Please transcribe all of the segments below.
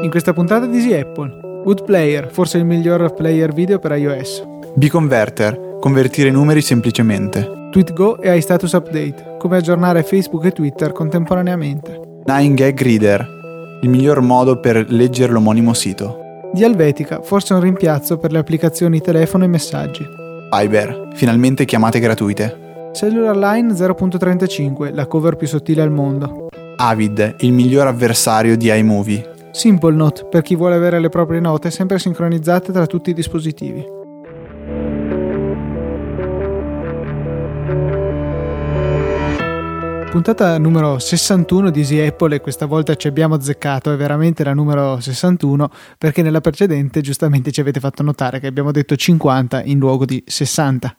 In questa puntata di Easy Apple, Good Player, forse il miglior player video per iOS. B-Converter, convertire numeri semplicemente. TweetGo e iStatus Update, come aggiornare Facebook e Twitter contemporaneamente. 9gag Reader, il miglior modo per leggere l'omonimo sito. Di Helvetica, forse un rimpiazzo per le applicazioni telefono e messaggi. Fiber, finalmente chiamate gratuite. Cellular Line 0.35, la cover più sottile al mondo. Avid, il miglior avversario di iMovie. Simple Note, per chi vuole avere le proprie note sempre sincronizzate tra tutti i dispositivi. Puntata numero 61 di Easy Apple e questa volta ci abbiamo azzeccato, è veramente la numero 61 perché nella precedente giustamente ci avete fatto notare che abbiamo detto 50 in luogo di 60.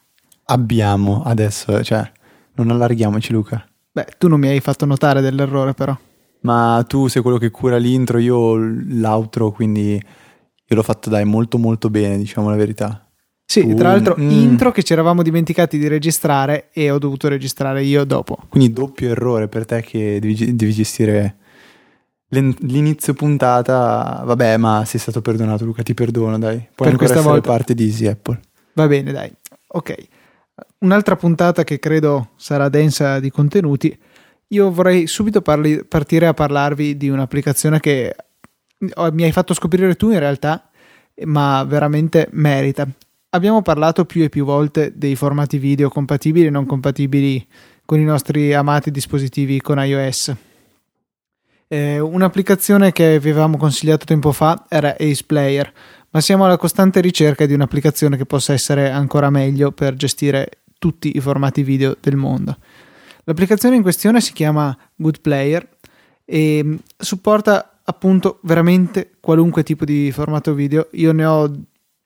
Abbiamo adesso, cioè, non allarghiamoci Luca. Beh, tu non mi hai fatto notare dell'errore però. Ma tu sei quello che cura l'intro, io l'outro, quindi io l'ho fatto dai molto molto bene, diciamo la verità. Sì, uh, tra l'altro mm. intro che ci eravamo dimenticati di registrare e ho dovuto registrare io dopo. Quindi doppio errore per te che devi, devi gestire l'inizio puntata. Vabbè, ma sei stato perdonato Luca, ti perdono, dai. Puoi per questa volta parte di Easy Apple. Va bene, dai. Ok. Un'altra puntata che credo sarà densa di contenuti io vorrei subito parli, partire a parlarvi di un'applicazione che mi hai fatto scoprire tu in realtà, ma veramente merita. Abbiamo parlato più e più volte dei formati video compatibili e non compatibili con i nostri amati dispositivi con iOS. Eh, un'applicazione che avevamo consigliato tempo fa era Ace Player, ma siamo alla costante ricerca di un'applicazione che possa essere ancora meglio per gestire tutti i formati video del mondo. L'applicazione in questione si chiama Good Player e mm, supporta appunto veramente qualunque tipo di formato video. Io ne ho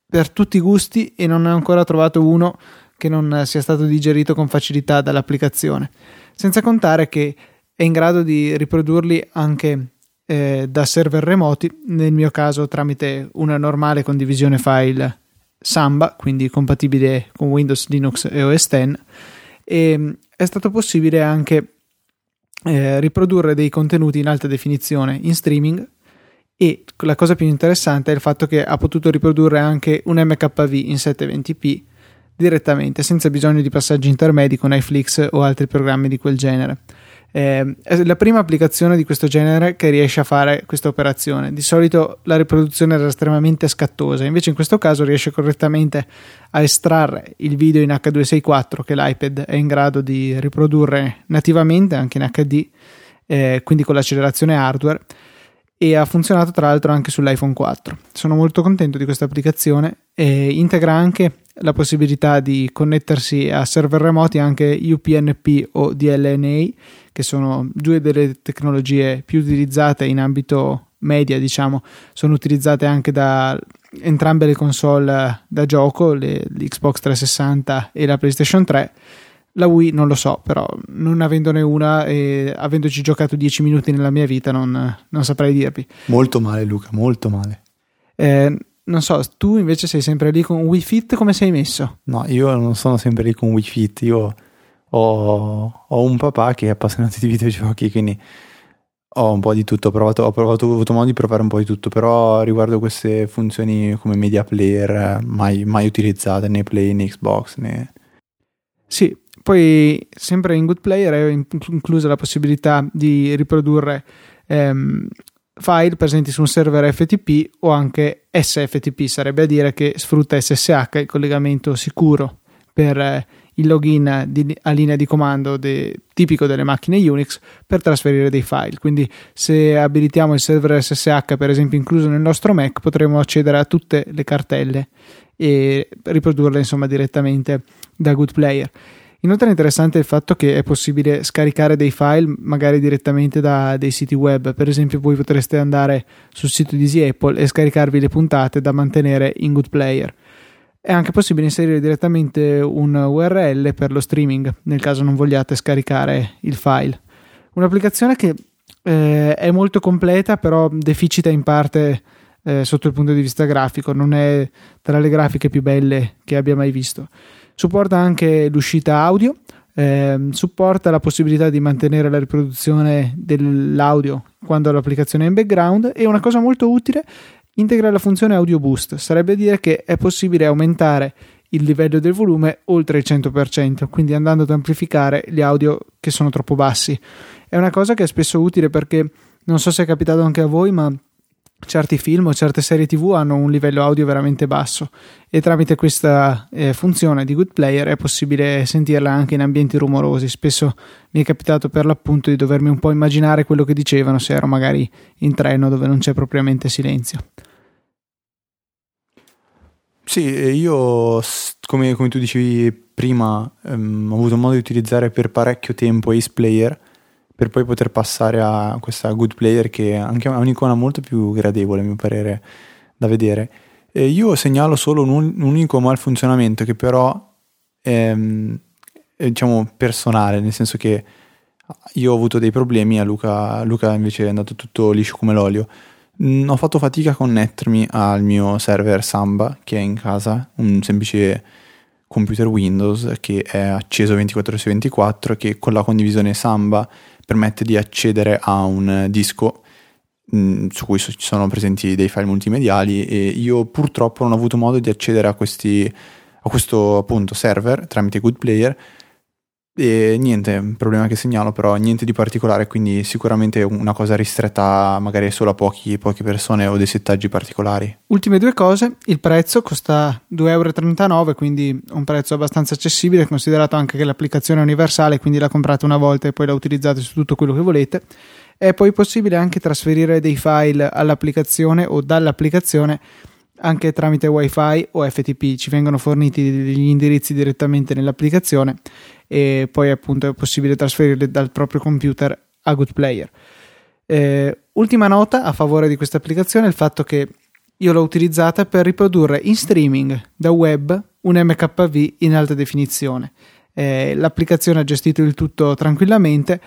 per tutti i gusti e non ne ho ancora trovato uno che non sia stato digerito con facilità dall'applicazione. Senza contare che è in grado di riprodurli anche eh, da server remoti, nel mio caso tramite una normale condivisione file Samba, quindi compatibile con Windows, Linux e OS X e mm, è stato possibile anche eh, riprodurre dei contenuti in alta definizione in streaming e la cosa più interessante è il fatto che ha potuto riprodurre anche un MKV in 720p direttamente senza bisogno di passaggi intermedi con iFlix o altri programmi di quel genere. Eh, è la prima applicazione di questo genere che riesce a fare questa operazione. Di solito la riproduzione era estremamente scattosa, invece in questo caso riesce correttamente a estrarre il video in H264 che l'iPad è in grado di riprodurre nativamente anche in HD, eh, quindi con l'accelerazione hardware e ha funzionato tra l'altro anche sull'iPhone 4. Sono molto contento di questa applicazione e integra anche la possibilità di connettersi a server remoti anche UPnP o DLNA, che sono due delle tecnologie più utilizzate in ambito media, diciamo, sono utilizzate anche da entrambe le console da gioco, le, l'Xbox 360 e la PlayStation 3. La Wii non lo so, però non avendone una e avendoci giocato 10 minuti nella mia vita non, non saprei dirvi. Molto male Luca, molto male. Eh, non so, tu invece sei sempre lì con Wii Fit, come sei messo? No, io non sono sempre lì con Wii Fit, io ho, ho un papà che è appassionato di videogiochi, quindi ho un po' di tutto, ho, provato, ho, provato, ho avuto modo di provare un po' di tutto, però riguardo queste funzioni come media player mai, mai utilizzate né Play né Xbox né... Sì, poi sempre in Good Player è inclusa la possibilità di riprodurre ehm, file presenti su un server FTP o anche SFTP, sarebbe a dire che sfrutta SSH, il collegamento sicuro per eh, il login di, a linea di comando de, tipico delle macchine Unix per trasferire dei file. Quindi se abilitiamo il server SSH, per esempio incluso nel nostro Mac, potremo accedere a tutte le cartelle e riprodurle insomma direttamente da Good Player. Inoltre è interessante il fatto che è possibile scaricare dei file magari direttamente da dei siti web, per esempio voi potreste andare sul sito di Easy Apple e scaricarvi le puntate da mantenere in Good Player. È anche possibile inserire direttamente un URL per lo streaming nel caso non vogliate scaricare il file. Un'applicazione che eh, è molto completa però deficita in parte eh, sotto il punto di vista grafico, non è tra le grafiche più belle che abbia mai visto. Supporta anche l'uscita audio, Eh, supporta la possibilità di mantenere la riproduzione dell'audio quando l'applicazione è in background e una cosa molto utile integra la funzione audio boost, sarebbe dire che è possibile aumentare il livello del volume oltre il 100%, quindi andando ad amplificare gli audio che sono troppo bassi. È una cosa che è spesso utile perché non so se è capitato anche a voi, ma certi film o certe serie tv hanno un livello audio veramente basso e tramite questa eh, funzione di Good Player è possibile sentirla anche in ambienti rumorosi. Spesso mi è capitato per l'appunto di dovermi un po' immaginare quello che dicevano se ero magari in treno dove non c'è propriamente silenzio. Sì, io come, come tu dicevi prima ehm, ho avuto modo di utilizzare per parecchio tempo Ace Player per poi poter passare a questa Good Player che è anche un'icona molto più gradevole a mio parere da vedere. E io segnalo solo un, un unico malfunzionamento che però è, è, diciamo personale, nel senso che io ho avuto dei problemi, a Luca, Luca invece è andato tutto liscio come l'olio. Mm, ho fatto fatica a connettermi al mio server Samba che è in casa, un semplice computer Windows che è acceso 24 su 24 che con la condivisione Samba permette di accedere a un disco mh, mm, su cui ci sono presenti dei file multimediali e io purtroppo non ho avuto modo di accedere a, questi, a questo appunto server tramite Good Player e niente, problema che segnalo, però niente di particolare, quindi sicuramente una cosa ristretta magari solo a pochi, poche persone o dei settaggi particolari. Ultime due cose, il prezzo costa 2,39 euro, quindi un prezzo abbastanza accessibile, considerato anche che l'applicazione è universale, quindi la comprate una volta e poi la utilizzate su tutto quello che volete. È poi possibile anche trasferire dei file all'applicazione o dall'applicazione anche tramite wifi o FTP ci vengono forniti degli indirizzi direttamente nell'applicazione e poi appunto è possibile trasferirli dal proprio computer a Good Player. Eh, ultima nota a favore di questa applicazione è il fatto che io l'ho utilizzata per riprodurre in streaming da web un MKV in alta definizione. Eh, l'applicazione ha gestito il tutto tranquillamente.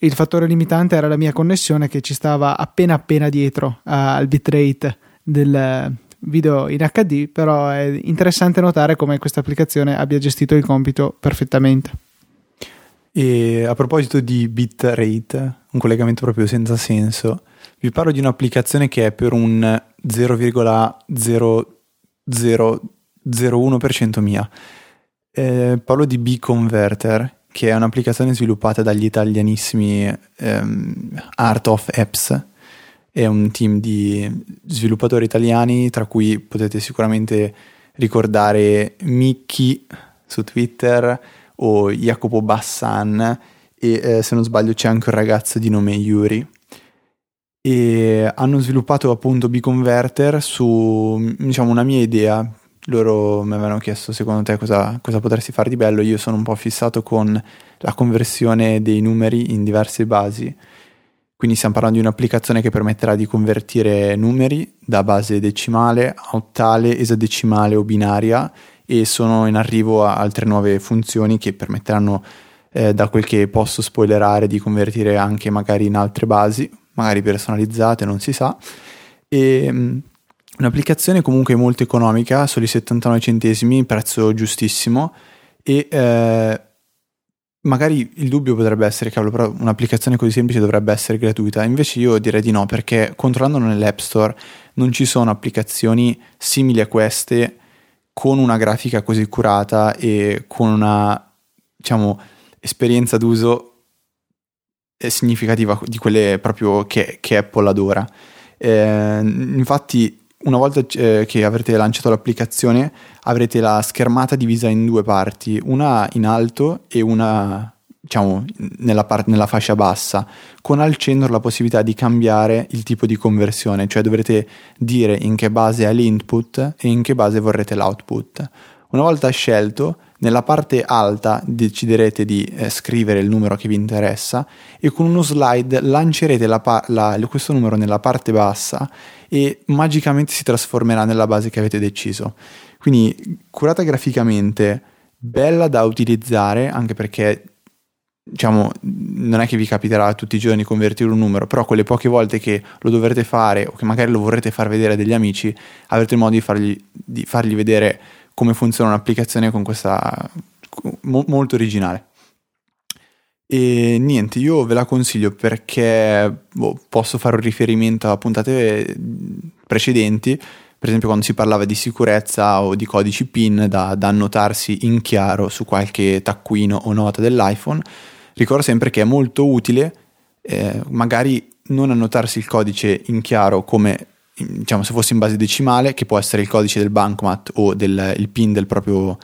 Il fattore limitante era la mia connessione che ci stava appena appena dietro al bitrate del, video in HD, però è interessante notare come questa applicazione abbia gestito il compito perfettamente. E a proposito di bitrate, un collegamento proprio senza senso, vi parlo di un'applicazione che è per un 0,0001% mia. Eh, parlo di B-Converter, che è un'applicazione sviluppata dagli italianissimi ehm, Art of Apps è un team di sviluppatori italiani, tra cui potete sicuramente ricordare Mickey su Twitter o Jacopo Bassan e eh, se non sbaglio c'è anche un ragazzo di nome Yuri. E hanno sviluppato appunto B-Converter su diciamo una mia idea. Loro mi avevano chiesto secondo te cosa, cosa potresti fare di bello? Io sono un po' fissato con la conversione dei numeri in diverse basi quindi stiamo parlando di un'applicazione che permetterà di convertire numeri da base decimale a ottale, esadecimale o binaria e sono in arrivo a altre nuove funzioni che permetteranno, eh, da quel che posso spoilerare, di convertire anche magari in altre basi, magari personalizzate, non si sa. E, um, un'applicazione comunque molto economica, soli 79 centesimi, prezzo giustissimo e eh, magari il dubbio potrebbe essere, però un'applicazione così semplice dovrebbe essere gratuita. Invece io direi di no, perché controllando nell'App Store non ci sono applicazioni simili a queste con una grafica così curata e con una, diciamo, esperienza d'uso significativa di quelle proprio che, che Apple adora. Eh, infatti una volta eh, che avrete lanciato l'applicazione avrete la schermata divisa in due parti, una in alto e una diciamo nella, part- nella fascia bassa, con al centro la possibilità di cambiare il tipo di conversione, cioè dovrete dire in che base è l'input e in che base vorrete l'output. Una volta scelto, nella parte alta deciderete di eh, scrivere il numero che vi interessa e con uno slide lancerete la pa- la, questo numero nella parte bassa e magicamente si trasformerà nella base che avete deciso. Quindi curata graficamente, bella da utilizzare anche perché diciamo non è che vi capiterà tutti i giorni convertire un numero, però quelle poche volte che lo dovrete fare o che magari lo vorrete far vedere a degli amici, avrete il modo di fargli, di fargli vedere come funziona un'applicazione con questa mo- molto originale. E niente, io ve la consiglio perché boh, posso fare un riferimento a puntate precedenti, per esempio quando si parlava di sicurezza o di codici PIN da, da annotarsi in chiaro su qualche taccuino o nota dell'iPhone, ricordo sempre che è molto utile eh, magari non annotarsi il codice in chiaro come diciamo se fosse in base decimale, che può essere il codice del bancomat o del, il PIN del proprio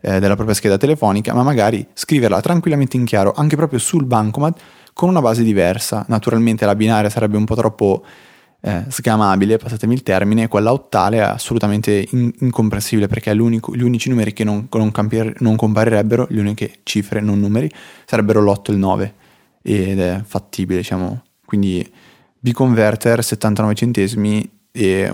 eh, della propria scheda telefonica, ma magari scriverla tranquillamente in chiaro anche proprio sul bancomat con una base diversa. Naturalmente la binaria sarebbe un po' troppo eh, sgamabile, passatemi il termine, quella ottale è assolutamente in- incomprensibile perché gli unici numeri che non, non, campier- non, comparirebbero, le uniche cifre, non numeri, sarebbero l'8 e il 9 ed è fattibile, diciamo. Quindi B-Converter 79 centesimi e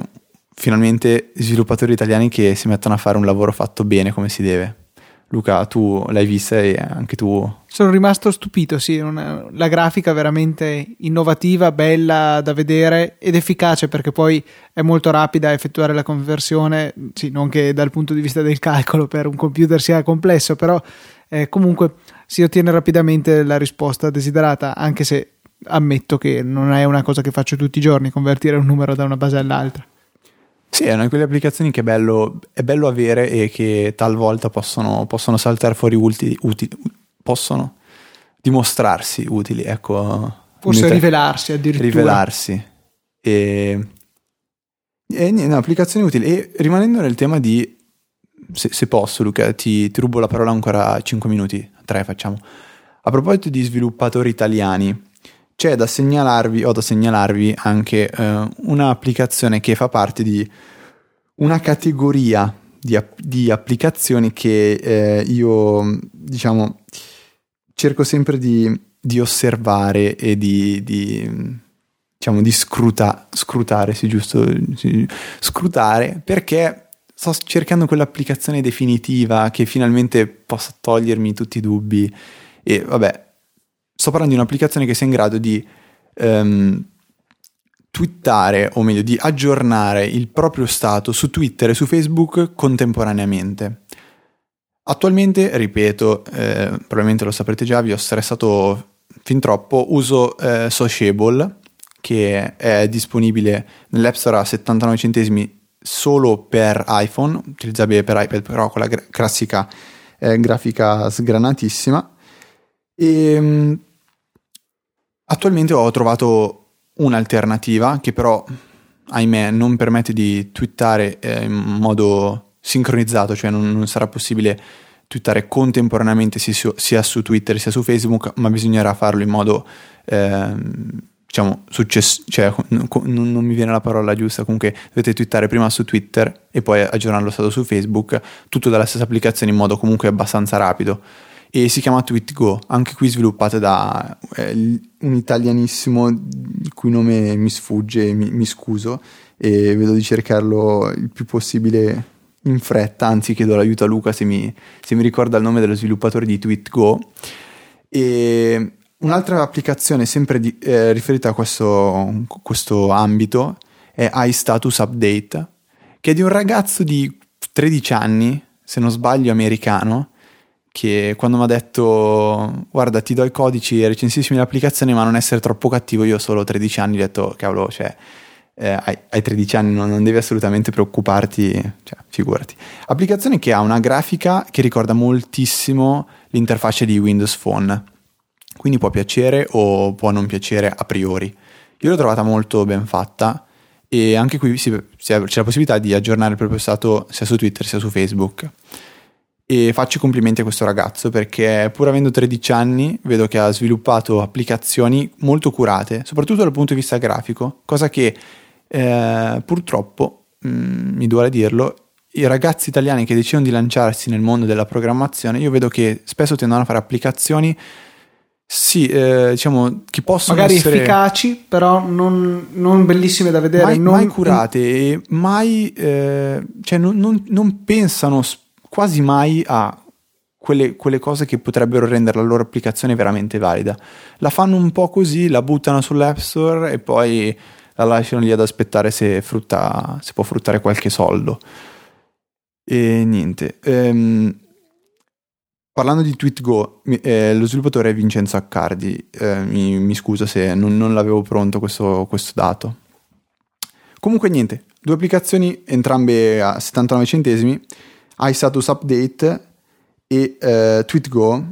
finalmente sviluppatori italiani che si mettono a fare un lavoro fatto bene come si deve. Luca, tu l'hai vista e anche tu. Sono rimasto stupito, sì, una, la grafica veramente innovativa, bella da vedere ed efficace perché poi è molto rapida a effettuare la conversione, sì, non che dal punto di vista del calcolo per un computer sia complesso, però eh, comunque si ottiene rapidamente la risposta desiderata, anche se ammetto che non è una cosa che faccio tutti i giorni, convertire un numero da una base all'altra. Sì, è una di quelle applicazioni che è bello, è bello avere e che talvolta possono, possono saltare fuori utili, utili, possono dimostrarsi utili, ecco. Forse rivelarsi addirittura. Rivelarsi. E, e no, applicazioni utili. E rimanendo nel tema di, se, se posso Luca, ti, ti, rubo la parola ancora 5 minuti, 3 facciamo. A proposito di sviluppatori italiani, c'è da segnalarvi, o da segnalarvi anche eh, un'applicazione che fa parte di una categoria di, di applicazioni che eh, io, diciamo, cerco sempre di, di osservare e di, di diciamo, di scruta, scrutare, sì, giusto, sì, scrutare, perché sto cercando quell'applicazione definitiva che finalmente possa togliermi tutti i dubbi e vabbè, sto parlando di un'applicazione che sia in grado di um, twittare, o meglio, di aggiornare il proprio stato su Twitter e su Facebook contemporaneamente. Attualmente, ripeto, eh, probabilmente lo saprete già, vi ho stressato fin troppo, uso eh, Sociable, che è disponibile nell'App Store a 79 centesimi solo per iPhone, utilizzabile per iPad però con la gra- classica eh, grafica sgranatissima. E ehm, Attualmente ho trovato un'alternativa che però, ahimè, non permette di twittare eh, in modo sincronizzato, cioè non, non sarà possibile twittare contemporaneamente sia su Twitter sia su Facebook, ma bisognerà farlo in modo, eh, diciamo, successo, cioè non, non, mi viene la parola giusta, comunque dovete twittare prima su Twitter e poi aggiornare lo stato su Facebook, tutto dalla stessa applicazione in modo comunque abbastanza rapido e si chiama TweetGo, anche qui sviluppate da eh, un italianissimo il cui nome mi sfugge, mi, mi scuso e vedo di cercarlo il più possibile in fretta, anzi chiedo l'aiuto a Luca se mi, se mi ricorda il nome dello sviluppatore di TweetGo. E un'altra applicazione sempre di, eh, riferita a questo, questo ambito è iStatus Update, che è di un ragazzo di 13 anni, se non sbaglio americano, che quando mi ha detto guarda ti do i codici recensissimi l'applicazione ma non essere troppo cattivo io ho solo 13 anni ho detto cavolo cioè eh, hai, hai, 13 anni non, non, devi assolutamente preoccuparti cioè figurati. Applicazione che ha una grafica che ricorda moltissimo l'interfaccia di Windows Phone. Quindi può piacere o può non piacere a priori. Io l'ho trovata molto ben fatta e anche qui si, c'è la possibilità di aggiornare il proprio stato sia su Twitter sia su Facebook e faccio i complimenti a questo ragazzo perché pur avendo 13 anni vedo che ha sviluppato applicazioni molto curate, soprattutto dal punto di vista grafico, cosa che eh, purtroppo, mh, mm, mi duole dirlo, i ragazzi italiani che decidono di lanciarsi nel mondo della programmazione, io vedo che spesso tendono a fare applicazioni sì, eh, diciamo che possono magari essere efficaci, però non, non bellissime da vedere, mai, non, mai curate e mai eh, cioè non, non, non pensano quasi mai a quelle, quelle, cose che potrebbero rendere la loro applicazione veramente valida. La fanno un po' così, la buttano sull'App Store e poi la lasciano lì ad aspettare se, frutta, se può fruttare qualche soldo. E niente. Ehm, Parlando di TweetGo, eh, lo sviluppatore è Vincenzo Accardi. Eh, mi, mi scusa se non, non l'avevo pronto questo, questo dato. Comunque niente, due applicazioni, entrambe a 79 centesimi, iStatus Update e eh, TweetGo,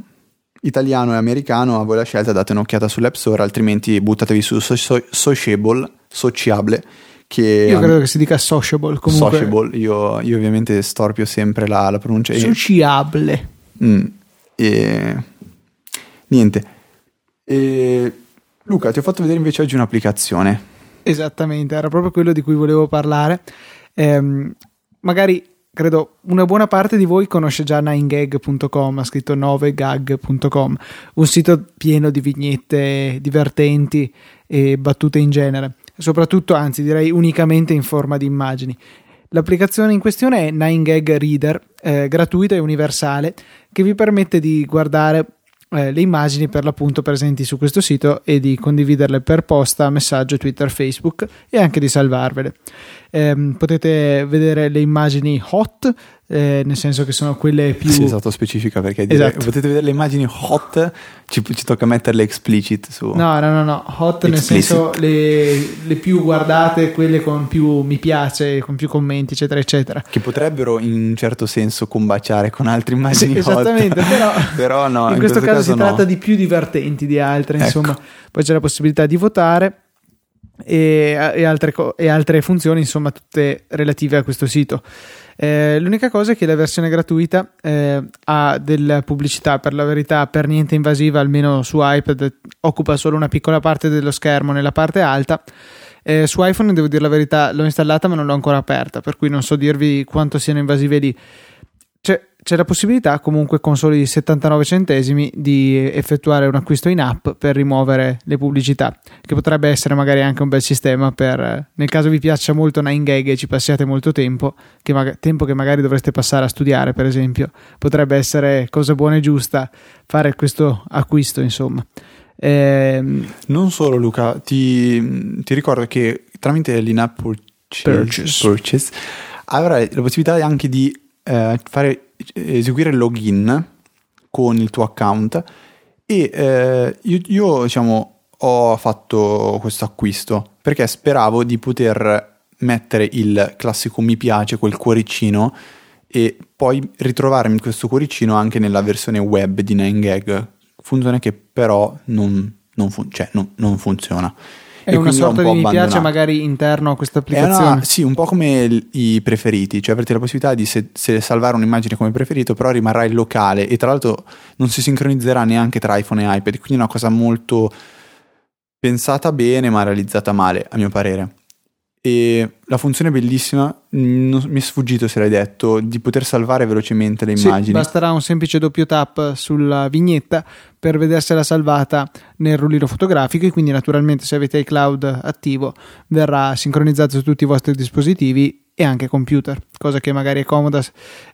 italiano e americano, a voi la scelta, date un'occhiata sull'App Store, altrimenti buttatevi su so- so- Sociable, Sociable, che Io credo che si dica sociable comunque. Sociable, io, io ovviamente storpio sempre la, la pronuncia. Sociable. Mm, e niente. E Luca, ti ho fatto vedere invece oggi un'applicazione. Esattamente, era proprio quello di cui volevo parlare. Ehm, magari credo una buona parte di voi conosce già 9gag.com, ha scritto 9gag.com, un sito pieno di vignette divertenti e battute in genere, soprattutto, anzi direi unicamente in forma di immagini. L'applicazione in questione è 9gag Reader, eh, gratuita e universale, che vi permette di guardare eh, le immagini per l'appunto presenti su questo sito e di condividerle per posta, messaggio, Twitter, Facebook e anche di salvarvele. Ehm, potete vedere le immagini hot, eh, nel senso che sono quelle più... Sì, esatto, specifica perché dire- Esatto. potete vedere le immagini hot, ci, ci tocca metterle explicit su. No, no, no, no, hot nel Explicit. senso le, le più guardate, quelle con più mi piace, con più commenti, eccetera, eccetera. Che potrebbero in un certo senso combaciare con altre immagini Sì, hot. esattamente, però, Però no, in, questo, caso, si no. tratta di più divertenti di altre, Ecco. insomma. Poi c'è la possibilità di votare e, e altre, e altre funzioni, insomma, tutte relative a questo sito. Eh, l'unica cosa è che la versione gratuita eh, ha della pubblicità, per la verità, per niente invasiva, almeno su iPad, occupa solo una piccola parte dello schermo nella parte alta. Eh, su iPhone, devo dire la verità, l'ho installata ma non l'ho ancora aperta, per cui non so dirvi quanto siano invasive lì. C'è, la possibilità comunque con soli 79 centesimi di effettuare un acquisto in app per rimuovere le pubblicità, che potrebbe essere magari anche un bel sistema per, eh, nel caso vi piaccia molto 9gag e ci passiate molto tempo, che maga- tempo che magari dovreste passare a studiare per esempio, potrebbe essere cosa buona e giusta fare questo acquisto insomma. Ehm, Non solo Luca, ti, ti ricordo che tramite l'in-app purchase, Purchase. purchase, avrai la possibilità anche di eh, fare, eseguire il login con il tuo account e eh, io, io, diciamo ho fatto questo acquisto perché speravo di poter mettere il classico mi piace, quel cuoricino e poi ritrovarmi questo cuoricino anche nella versione web di 9gag funzione che però non, non fun- cioè, non- non funziona. È E una sorta un di mi piace magari interno a questa una- applicazione. sì, un po' come il- i preferiti, cioè avrete la possibilità di se, se salvare un'immagine come preferito, però rimarrà il locale e tra l'altro non si sincronizzerà neanche tra iPhone e iPad, quindi è una cosa molto pensata bene ma realizzata male, a mio parere. E la funzione bellissima, non- mi è sfuggito se l'hai detto, di poter salvare velocemente le Sì, immagini. basterà un semplice doppio tap sulla vignetta per vedersela salvata nel rullino fotografico e quindi naturalmente se avete iCloud attivo verrà sincronizzato su tutti i vostri dispositivi e anche computer, cosa che magari è comoda.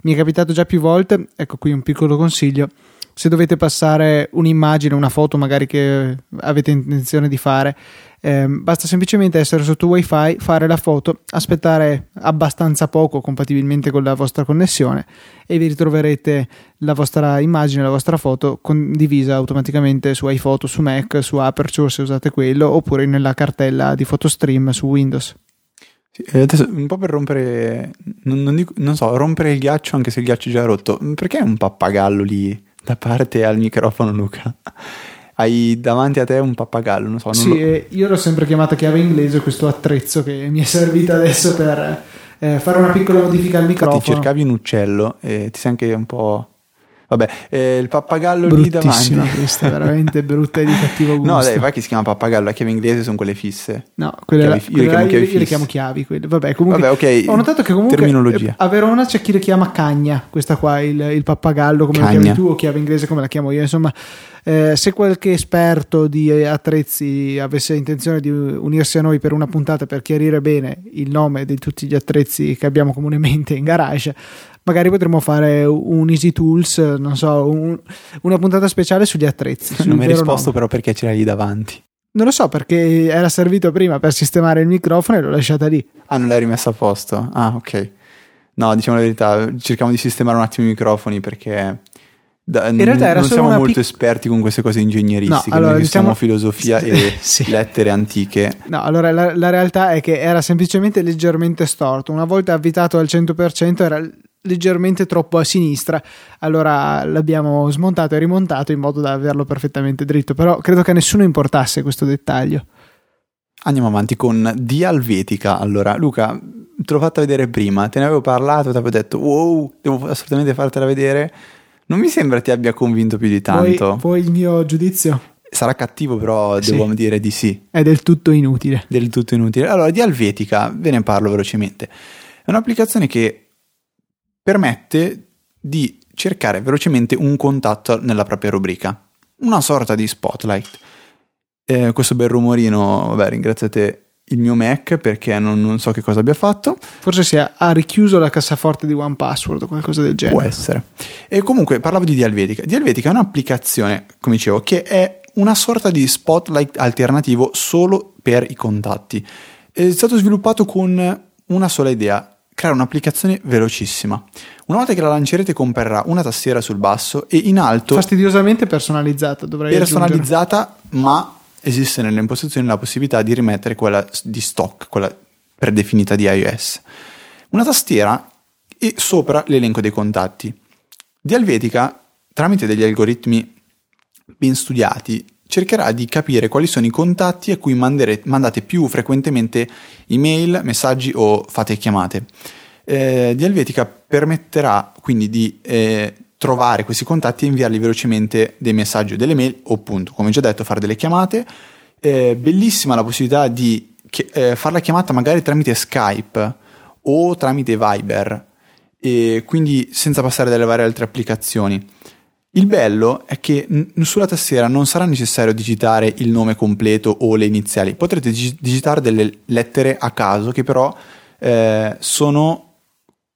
Mi è capitato già più volte, ecco qui un piccolo consiglio. Se dovete passare un'immagine, una foto magari che avete intenzione di fare, ehm, basta semplicemente essere sotto wifi, fare la foto, aspettare abbastanza poco compatibilmente con la vostra connessione e vi ritroverete la vostra immagine, la vostra foto condivisa automaticamente su iPhoto, su Mac, su Aperture se usate quello, oppure nella cartella di PhotoStream su Windows. Sì, e adesso un po' per rompere, non, non dico- non so, rompere il ghiaccio anche se il ghiaccio è già rotto. Perché un pappagallo lì da parte al microfono, Luca? Hai davanti a te un pappagallo, non so. Non Sì, lo- eh, io l'ho sempre chiamata chiave inglese questo attrezzo che mi è servito adesso per eh, fare una piccola modifica al Infatti microfono. cercavi un uccello e ti sei anche un po'... Vabbè, eh, il pappagallo lì davanti. questa, veramente brutta e di cattivo gusto. No, dai, vai che si chiama pappagallo, la chiave inglese sono quelle fisse. No, quelle Chiavi- io le quelle là chiamo io, io le chiamo chiavi. quelle. Vabbè, comunque Vabbè, ok. ho notato che comunque Terminologia. eh, a Verona c'è chi le chiama cagna, questa qua, il, il pappagallo come la Cagna. chiami tu o chiave inglese come la chiamo io. Insomma, eh, se qualche esperto di eh, attrezzi avesse intenzione di unirsi a noi per una puntata per chiarire bene il nome di tutti gli attrezzi che abbiamo comunemente in garage, magari potremmo fare un Easy Tools, non so, un- una puntata speciale sugli attrezzi. Non mi hai risposto nome. però perché ce l'hai lì davanti. Non lo so perché era servito prima per sistemare il microfono e l'ho lasciata lì. Ah, non l'hai rimessa a posto? Ah, ok. No, diciamo la verità, cerchiamo di sistemare un attimo i microfoni perché Da- In realtà era non siamo molto pic- esperti con queste cose ingegneristiche, No, allora, noi diciamo- filosofia e Sì. lettere antiche. No, allora la, la realtà è che era semplicemente leggermente storto. Una volta avvitato al 100% era leggermente troppo a sinistra, allora l'abbiamo smontato e rimontato in modo da averlo perfettamente dritto. Però credo che a nessuno importasse questo dettaglio. Andiamo avanti con Dia Helvetica. Allora, Luca, te l'ho fatta vedere prima, te ne avevo parlato, ti avevo detto wow, devo assolutamente fartela vedere. Non mi sembra ti abbia convinto più di tanto. Poi, poi il mio giudizio Sarà cattivo, però Sì. devo dire di sì. è del tutto inutile. del tutto inutile. Allora, di Helvetica ve ne parlo velocemente. È un'applicazione che permette di cercare velocemente un contatto nella propria rubrica, una sorta di spotlight. Eh, questo bel rumorino, vabbè, ringraziate il mio Mac perché non, non so che cosa abbia fatto, Forse si è, ha richiuso la cassaforte di OnePassword o qualcosa del genere. può essere. E comunque parlavo di Dialvetica. Dialvetica è un'applicazione, come dicevo, che è una sorta di spotlight alternativo solo per i contatti. È stato sviluppato con una sola idea, creare un'applicazione velocissima. Una volta che la lancerete comparirà una tastiera sul basso e in alto Fastidiosamente personalizzata, dovrei aggiungere. personalizzata, ma esiste nelle impostazioni la possibilità di rimettere quella di stock, quella predefinita di iOS. Una tastiera e sopra l'elenco dei contatti. Di Helvetica, tramite degli algoritmi ben studiati, cercherà di capire quali sono i contatti a cui mandere- mandate più frequentemente email, messaggi o fate chiamate. Eh, di Helvetica permetterà quindi di eh, trovare questi contatti e inviarli velocemente dei messaggi o delle mail o appunto, come già detto, fare delle chiamate. Eh, bellissima la possibilità di chi- eh, fare la chiamata magari tramite Skype o tramite Viber e quindi senza passare dalle varie altre applicazioni. Il bello è che n- sulla tastiera non sarà necessario digitare il nome completo o le iniziali, potrete digi- digitare delle lettere a caso che però eh, sono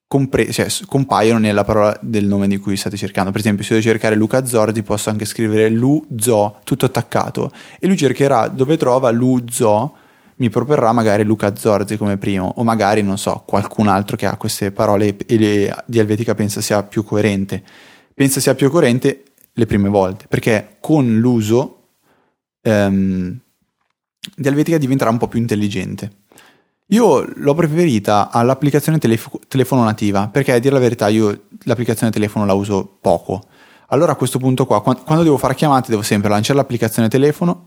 compre- cioè, compaiono nella parola del nome di cui state cercando. Per esempio, se devo cercare Luca Zorzi, posso anche scrivere Luzo tutto attaccato e lui cercherà dove trova Luzo, mi proporrà magari Luca Zorzi come primo, o magari non so, qualcun altro che ha queste parole e le, di Helvetica pensa sia più coerente. Pensa sia più coerente le prime volte, perché con l'uso ehm, di Helvetica diventerà un po' più intelligente. Io l'ho preferita all'applicazione telefo- telefono nativa, perché a dire la verità io l'applicazione telefono la uso poco. Allora a questo punto qua, quan- quando devo fare chiamate devo sempre lanciare l'applicazione telefono,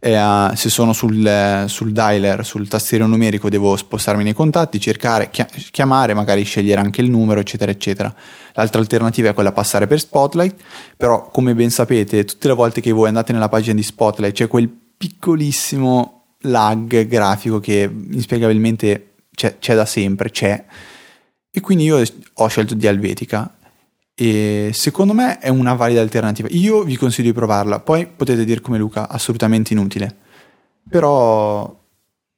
eh, se sono sul, sul dialer, sul tastiere numerico devo spostarmi nei contatti, cercare, chia- chiamare, magari scegliere anche il numero, eccetera, eccetera. L'altra alternativa è quella passare per Spotlight, però come ben sapete tutte le volte che voi andate nella pagina di Spotlight c'è quel piccolissimo lag grafico che inspiegabilmente c'è, c'è da sempre, c'è. E quindi io ho scelto di Helvetica e secondo me è una valida alternativa. Io vi consiglio di provarla, poi potete dire come Luca, assolutamente inutile. Però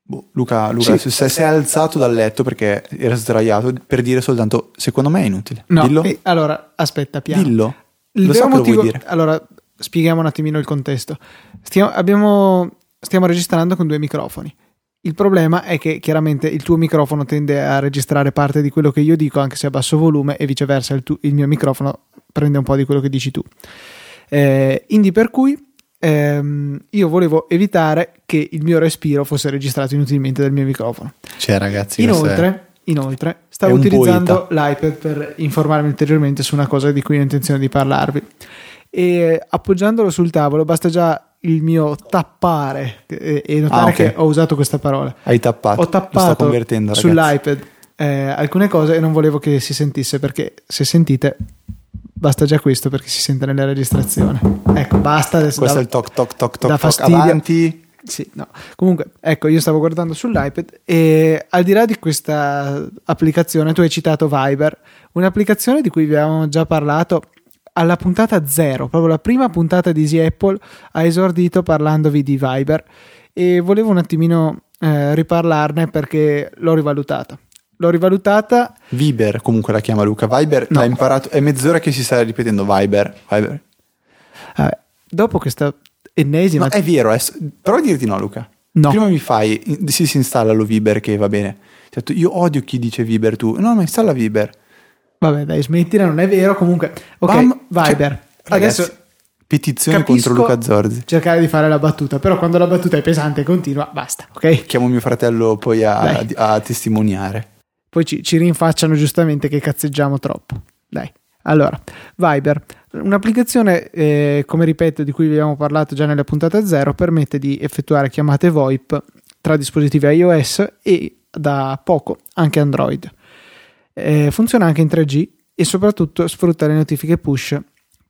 boh, Luca, Luca Sì. se sei alzato dal letto perché era sdraiato per dire soltanto secondo me è inutile. No, Dillo. eh, allora aspetta, piano. Dillo. Il Lo so motivo, dire. allora spieghiamo un attimino il contesto. Stiamo, abbiamo- stiamo registrando con due microfoni. Il problema è che chiaramente il tuo microfono tende a registrare parte di quello che io dico, anche se a basso volume, e viceversa il, tu- il mio microfono prende un po' di quello che dici tu. Eh, quindi per cui ehm, io volevo evitare che il mio respiro fosse registrato inutilmente dal mio microfono. Cioè ragazzi, questo è- Inoltre, inoltre, stavo utilizzando poeta. l'iPad per informarmi ulteriormente su una cosa di cui ho intenzione di parlarvi. E appoggiandolo sul tavolo basta già il mio tappare e, e notare Ah, ok. che ho usato questa parola. hai tappato. Ho tappato sull'iPad eh, alcune cose e non volevo che si sentisse perché se sentite basta già questo perché si sente nella registrazione. Ecco, basta adesso. Questo da- è il toc toc toc toc da toc fastidio. avanti. sì, no. Comunque, ecco, io stavo guardando sull'iPad e al di là di questa applicazione, tu hai citato Viber, un'applicazione di cui vi avevamo già parlato alla puntata zero, proprio la prima puntata di Easy Apple ha esordito parlandovi di Viber e volevo un attimino eh, riparlarne perché l'ho rivalutata. L'ho rivalutata Viber, comunque la chiama Luca. Viber No. l'ha imparato. È mezz'ora che si sta ripetendo Viber. Viber. eh, dopo questa ennesima No, è vero, è- prova a dirti no, Luca. No. Prima mi fai, in- si, installa lo Viber che va bene. Detto, io odio chi dice Viber tu. No, ma installa Viber. Vabbè, dai, smettila, non è vero. Comunque, ok, Bam, Viber. Ragazzi, Adesso petizione capisco contro Luca Zorzi. cercare di fare la battuta, però quando la battuta è pesante e continua, basta, ok? Chiamo mio fratello poi a, a testimoniare. Poi ci, ci rinfacciano giustamente che cazzeggiamo troppo. Dai. Allora, Viber, un'applicazione, eh, come ripeto, di cui vi abbiamo parlato già nella puntata 0, permette di effettuare chiamate VoIP tra dispositivi iOS e da poco anche Android. Eh, funziona anche in 3G e soprattutto sfrutta le notifiche push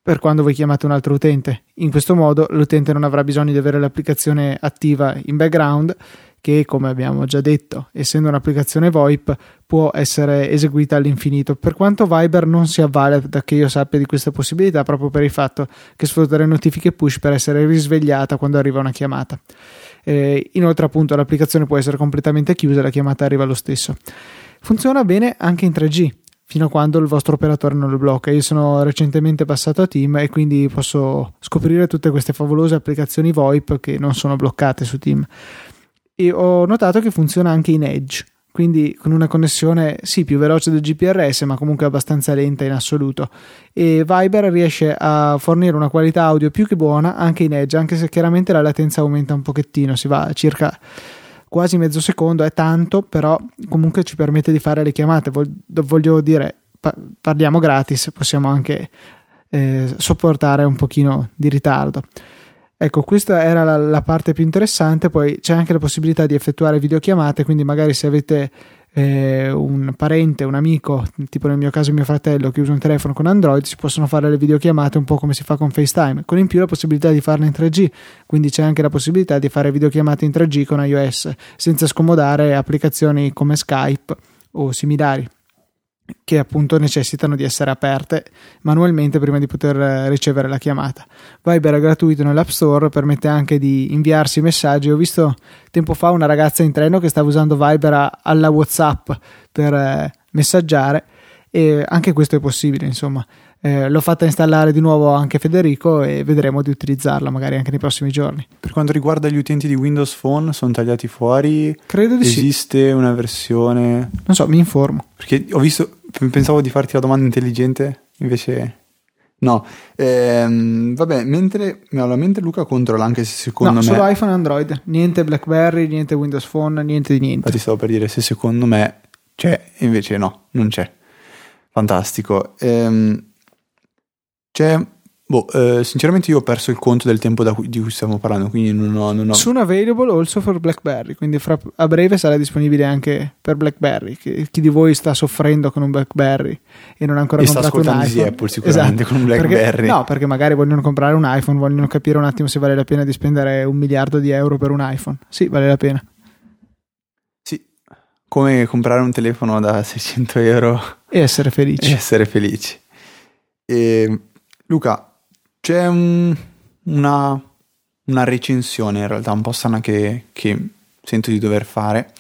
per quando voi chiamate un altro utente. In questo modo l'utente non avrà bisogno di avere l'applicazione attiva in background che, come abbiamo già detto, essendo un'applicazione VoIP, può essere eseguita all'infinito. Per quanto Viber non si avvale da che io sappia di questa possibilità, proprio per il fatto che sfrutta le notifiche push per essere risvegliata quando arriva una chiamata. Eh, inoltre, appunto, l'applicazione può essere completamente chiusa e la chiamata arriva lo stesso. Funziona bene anche in 3G, fino a quando il vostro operatore non lo blocca. Io sono recentemente passato a Team e quindi posso scoprire tutte queste favolose applicazioni VoIP che non sono bloccate su Team. E ho notato che funziona anche in Edge, quindi con una connessione sì più veloce del GPRS, ma comunque abbastanza lenta in assoluto. E Viber riesce a fornire una qualità audio più che buona anche in Edge, anche se chiaramente la latenza aumenta un pochettino, si va a circa quasi mezzo secondo, è tanto, però comunque ci permette di fare le chiamate. Voglio dire, parliamo gratis, possiamo anche eh, sopportare un pochino di ritardo. Ecco, questa era la, la, parte più interessante, poi c'è anche la possibilità di effettuare videochiamate, quindi magari se avete eh, un parente, un amico, tipo nel mio caso mio fratello che usa un telefono con Android, si possono fare le videochiamate un po' come si fa con FaceTime, con in più la possibilità di farle in 3G, quindi c'è anche la possibilità di fare videochiamate in 3G con iOS, senza scomodare applicazioni come Skype o similari che appunto necessitano di essere aperte manualmente prima di poter eh, ricevere la chiamata. Viber è gratuito nell'App Store, permette anche di inviarsi messaggi. Ho visto tempo fa una ragazza in treno che stava usando Viber a, alla WhatsApp per eh, messaggiare e anche questo è possibile, insomma. Eh, l'ho fatta installare di nuovo anche Federico e vedremo di utilizzarla magari anche nei prossimi giorni. Per quanto riguarda gli utenti di Windows Phone, sono tagliati fuori? Credo di Esiste sì. Esiste una versione? Non so, mi informo. Perché ho visto, pensavo di farti la domanda intelligente, invece no. Ehm, vabbè, mentre, allora, mentre Luca controlla anche se secondo no, me... solo iPhone e Android, niente BlackBerry, niente Windows Phone, niente di niente. Infatti stavo per dire se secondo me c'è, invece no, non c'è. Fantastico. Ehm, c'è Boh, eh, sinceramente io ho perso il conto del tempo cui, di cui stiamo parlando, quindi non ho, non ho... Soon available also for BlackBerry, quindi fra, a breve sarà disponibile anche per BlackBerry. Chi, chi, di voi sta soffrendo con un BlackBerry e non ha ancora e comprato un iPhone? di Apple sicuramente esatto. con un BlackBerry. Perché, no, perché magari vogliono comprare un iPhone, vogliono capire un attimo se vale la pena di spendere un miliardo di euro per un iPhone. Sì, vale la pena. Sì, come comprare un telefono da 600 euro e essere felici. E essere felici. E, Luca, c'è un, una, una, recensione in realtà un po' strana che, che sento di dover fare.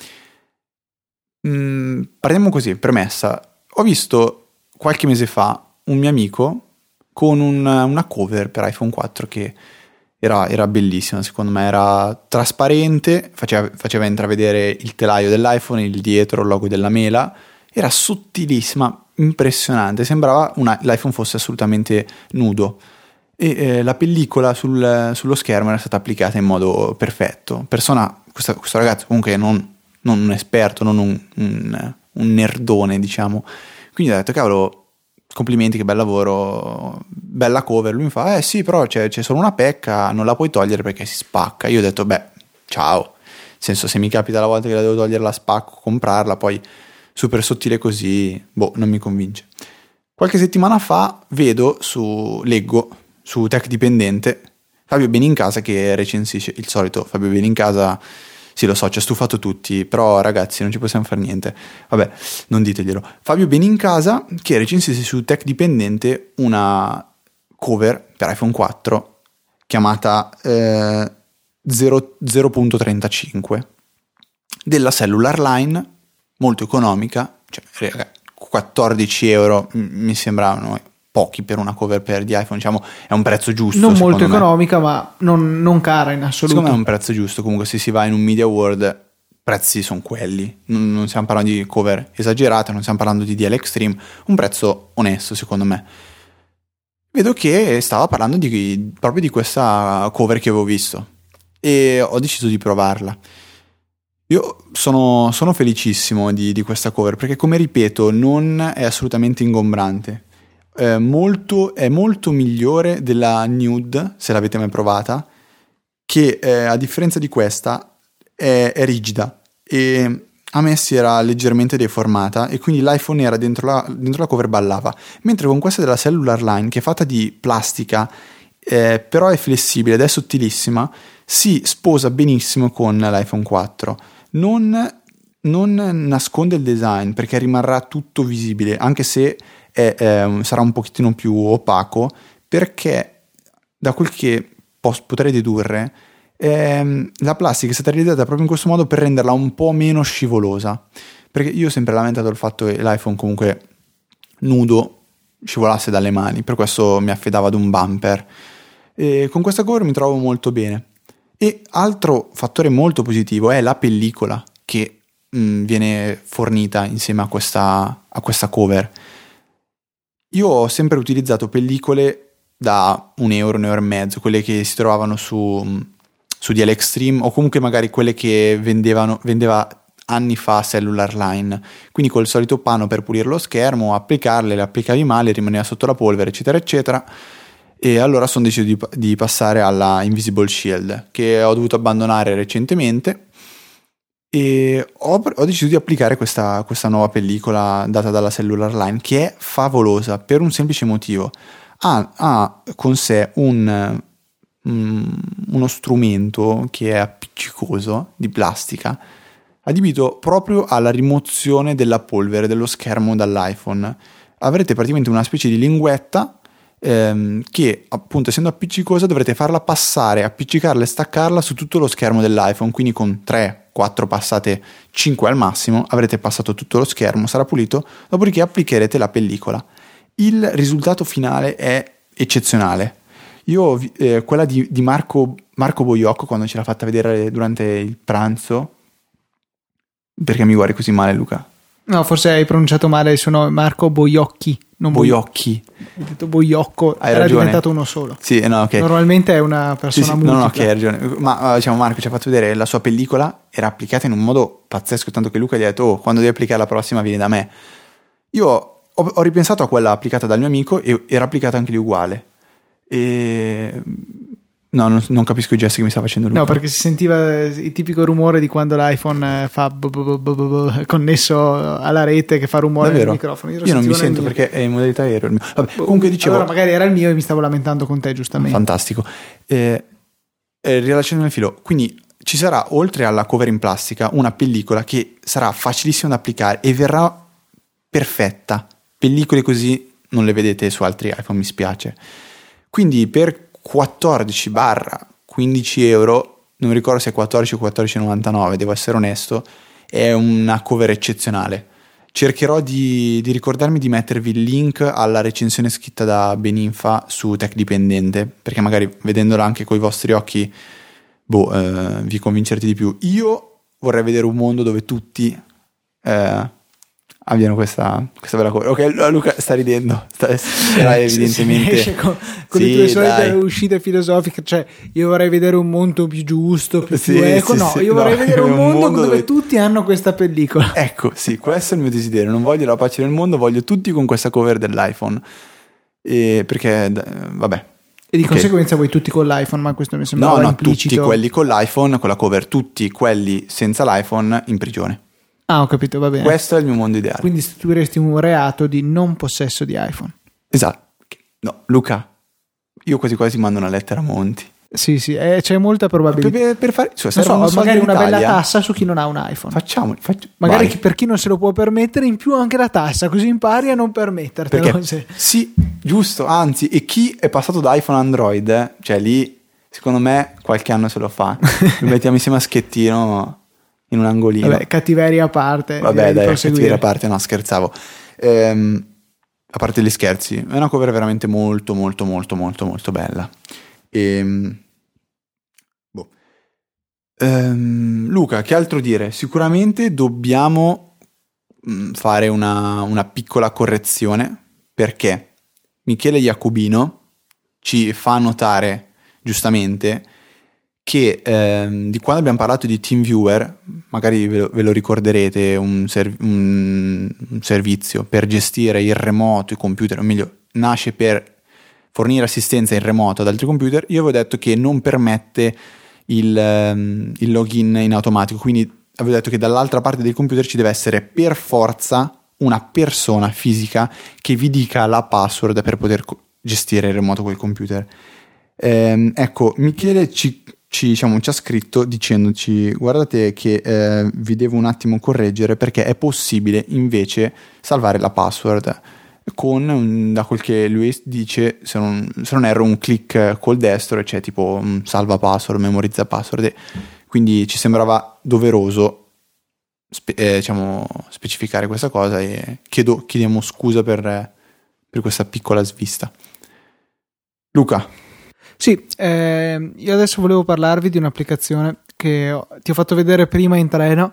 Mm, partiamo così, premessa. Ho visto qualche mese fa un mio amico con un, una cover per iPhone 4 che era, era, bellissima, secondo me era trasparente, faceva, faceva intravedere il telaio dell'iPhone, il dietro, il logo della mela, era sottilissima, impressionante, sembrava una, l'iPhone fosse assolutamente nudo e eh, la pellicola sul, sullo schermo era stata applicata in modo perfetto. Persona, questa, questo ragazzo comunque non, non un esperto, non un, un, un, nerdone, diciamo. Quindi ho detto, cavolo, complimenti, che bel lavoro, bella cover. Lui mi fa, eh sì, però c'è, c'è solo una pecca, non la puoi togliere perché si spacca. Io ho detto, beh, ciao. Nel senso, se mi capita la volta che la devo togliere la spacco, comprarla, poi super sottile così, boh, non mi convince. Qualche settimana fa vedo su, leggo su Tech Dipendente, Fabio Benincasa che recensisce il solito Fabio Benincasa, sì lo so, ci ha stufato tutti, però ragazzi non ci possiamo fare niente, vabbè, non diteglielo. Fabio Benincasa che recensisce su Tech Dipendente una cover per iPhone 4 chiamata eh, 0, 0.35 della Cellular Line, molto economica, cioè 14 euro mi sembravano pochi per una cover per di iPhone, diciamo è un prezzo giusto. Non molto me. economica, ma non, non, cara in assoluto. Secondo me è un prezzo giusto, comunque se si va in un Media World prezzi sono quelli, non, non, stiamo parlando di cover esagerate, non stiamo parlando di DL Extreme, un prezzo onesto secondo me. vedo che stava parlando di, proprio di questa cover che avevo visto e ho deciso di provarla. Io sono, sono felicissimo di, di, questa cover perché, come ripeto, non è assolutamente ingombrante. È molto, è molto migliore della Nude, se l'avete mai provata, che eh, a differenza di questa è, è rigida e a me si era leggermente deformata e quindi l'iPhone era dentro la, dentro la cover ballava, mentre con questa della Cellular Line che è fatta di plastica eh, però è flessibile ed è sottilissima, si sposa benissimo con l'iPhone 4. Non, non nasconde il design perché rimarrà tutto visibile, anche se è, è, sarà un pochettino più opaco, perché da quel che potrei dedurre ehm, la plastica è stata realizzata proprio in questo modo per renderla un po' meno scivolosa. Perché io ho sempre lamentato il fatto che l'iPhone comunque nudo scivolasse dalle mani, per questo mi affidavo ad un bumper. E con questa cover mi trovo molto bene. E altro fattore molto positivo è la pellicola che mh, mm, viene fornita insieme a questa, a questa cover. Io ho sempre utilizzato pellicole da un euro, un euro e mezzo, quelle che si trovavano su mm, su DL Extreme o comunque magari quelle che vendevano, vendeva anni fa Cellular Line. Quindi col solito pano per pulire lo schermo, applicarle, le applicavi male, rimaneva sotto la polvere, eccetera, eccetera. E allora sono deciso di, di passare alla Invisible Shield, che ho dovuto abbandonare recentemente. E ho, ho deciso di applicare questa, questa nuova pellicola data dalla Cellular Line, che è favolosa per un semplice motivo. Ha, ha con sé un Mm, uno strumento che è appiccicoso di plastica adibito proprio alla rimozione della polvere dello schermo dall'iPhone. Avrete praticamente una specie di linguetta ehm, che appunto essendo appiccicosa dovrete farla passare, appiccicarla e staccarla su tutto lo schermo dell'iPhone, quindi con 3, 4 passate, 5 al massimo avrete passato tutto lo schermo, sarà pulito, dopodiché applicherete la pellicola. Il risultato finale è eccezionale io, eh, quella di, di Marco, Marco Boiocco, quando ce l'ha fatta vedere durante il pranzo, perché mi guardi così male, Luca? No, forse hai pronunciato male il suo nome, Marco Boiocchi. Non Boiocchi. Hai detto Boiocco, hai era ragione. diventato uno solo. Sì, no, ok. Normalmente è una persona sì, sì, No, no, ok, hai ragione. Ma diciamo, Marco ci ha fatto vedere la sua pellicola, era applicata in un modo pazzesco, tanto che Luca gli ha detto, oh, quando devi applicare la prossima vieni da me. Io ho, ho ripensato a quella applicata dal mio amico e era applicata anche lì uguale. E No, non, non, capisco i gesti che mi sta facendo lui. No, perché si sentiva il tipico rumore di quando l'iPhone fa bu, bu, bu, connesso alla rete che fa rumore Davvero? microfono. Io, Io non mi sento perché è in modalità aereo. Vabbè, boh, comunque dicevo. Allora magari era il mio e mi stavo lamentando con te, giustamente. Fantastico. Eh, eh, rilasciando il filo, quindi ci sarà oltre alla cover in plastica una pellicola che sarà facilissima da applicare e verrà perfetta. Pellicole così non le vedete su altri iPhone, mi spiace. Quindi per 14 barra 15 euro, non mi ricordo se è 14 o 14,99, devo essere onesto, è una cover eccezionale. Cercherò di, di, ricordarmi di mettervi il link alla recensione scritta da Beninfa su Tech Dipendente, perché magari vedendola anche con i vostri occhi, boh, eh, vi convincerete di più. Io vorrei vedere un mondo dove tutti eh, abbiano questa, questa bella cosa. Ok, Luca sta ridendo, sta, sta evidentemente. Sì, con, con sì, le tue solite uscite filosofiche, cioè io vorrei vedere un mondo più giusto, più, sì, più eco. no, io vorrei no, vedere un, un mondo, mondo, dove tutti hanno questa pellicola. Ecco, sì, questo è il mio desiderio. Non voglio la pace nel mondo, voglio tutti con questa cover dell'iPhone. E perché, vabbè, e di okay. conseguenza voi tutti con l'iPhone, ma questo mi sembra No, no, implicito. tutti quelli con l'iPhone, con la cover, tutti quelli senza l'iPhone in prigione. Ah, ho capito, va bene. Questo è il mio mondo ideale. Quindi istituiresti un reato di non possesso di iPhone. Esatto. No, Luca, io quasi quasi mando una lettera a Monti. Sì, sì, eh, c'è molta probabilità. Per, per fare, cioè, so, magari una bella tassa su chi non ha un iPhone. Facciamo, faccio, magari vai. per chi non se lo può permettere, in più anche la tassa, così impari a non permettertelo. Perché, se... Sì, giusto, anzi, e chi è passato da iPhone a Android, eh, cioè lì, secondo me, qualche anno se lo fa. Lo mettiamo insieme a Schettino in un angolino. Vabbè, cattiveria a parte. Vabbè, dai, cattiveria a parte, no, scherzavo. Ehm, a parte gli scherzi, è una cover veramente molto, molto, molto, molto, molto bella. Ehm, boh. ehm, Luca, che altro dire? Sicuramente dobbiamo mm, fare una, una piccola correzione perché Michele Iacobino ci fa notare giustamente che ehm, di quando abbiamo parlato di TeamViewer, magari ve lo, ve lo ricorderete, un, serv- un, un, servizio per gestire il remoto, i computer, o meglio, nasce per fornire assistenza in remoto ad altri computer, io avevo detto che non permette il, um, il login in automatico, quindi avevo detto che dall'altra parte del computer ci deve essere per forza una persona fisica che vi dica la password per poter gestire in remoto quel computer. Eh, ecco, Michele ci, ci, diciamo, ci, ha scritto dicendoci guardate che eh, vi devo un attimo correggere perché è possibile invece salvare la password con, da quel che lui dice, se non, se non erro, un click col destro e c'è tipo un salva password, memorizza password. Quindi ci sembrava doveroso spe, eh, diciamo, specificare questa cosa e chiedo, chiediamo scusa per, per questa piccola svista. Luca. Sì, eh, io adesso volevo parlarvi di un'applicazione che ti ho fatto vedere prima in treno,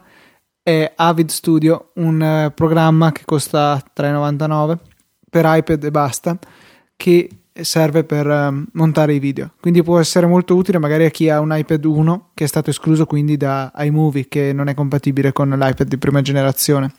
è Avid Studio, un eh, programma che costa 3,99 per iPad e basta, che serve per um, montare i video. Quindi può essere molto utile magari a chi ha un iPad 1 che è stato escluso quindi da iMovie che non è compatibile con l'iPad di prima generazione.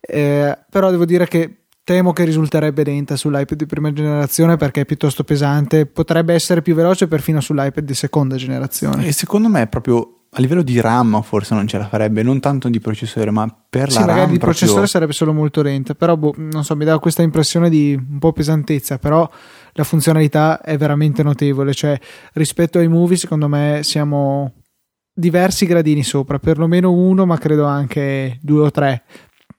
Eh, però devo dire che temo che risulterebbe lenta sull'iPad di prima generazione perché è piuttosto pesante, potrebbe essere più veloce perfino sull'iPad di seconda generazione. E secondo me è proprio a livello di RAM forse non ce la farebbe, non tanto di processore, ma per sì, la RAM. Magari di proprio... processore sarebbe solo molto lenta, però boh, non so, mi dà questa impressione di un po' pesantezza, però la funzionalità è veramente notevole, cioè rispetto ai movie secondo me siamo diversi gradini sopra, perlomeno uno, ma credo anche due o tre.